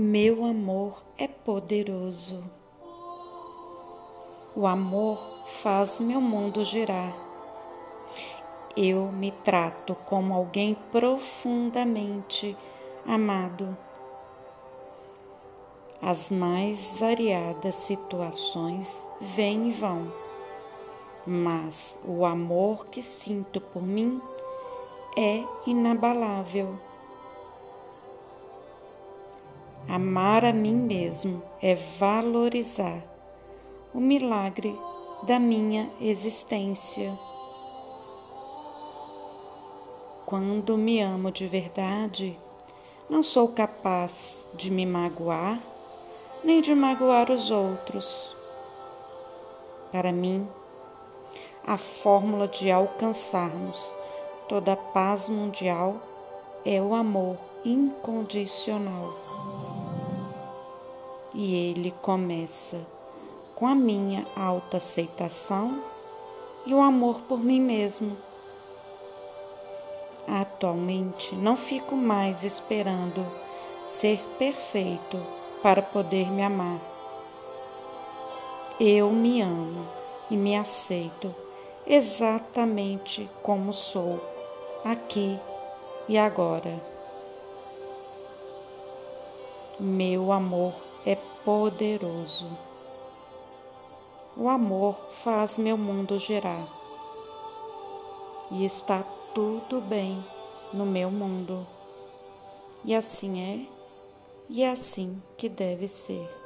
Meu amor é poderoso. O amor faz meu mundo girar. Eu me trato como alguém profundamente amado. As mais variadas situações vêm e vão, mas o amor que sinto por mim é inabalável. Amar a mim mesmo é valorizar o milagre da minha existência. Quando me amo de verdade, não sou capaz de me magoar nem de magoar os outros. Para mim, a fórmula de alcançarmos toda a paz mundial é o amor incondicional e ele começa com a minha autoaceitação e o amor por mim mesmo. Atualmente não fico mais esperando ser perfeito para poder me amar. Eu me amo e me aceito exatamente como sou, aqui e agora. Meu amor é poderoso. O amor faz meu mundo girar e está tudo bem no meu mundo. E assim é, e é assim que deve ser.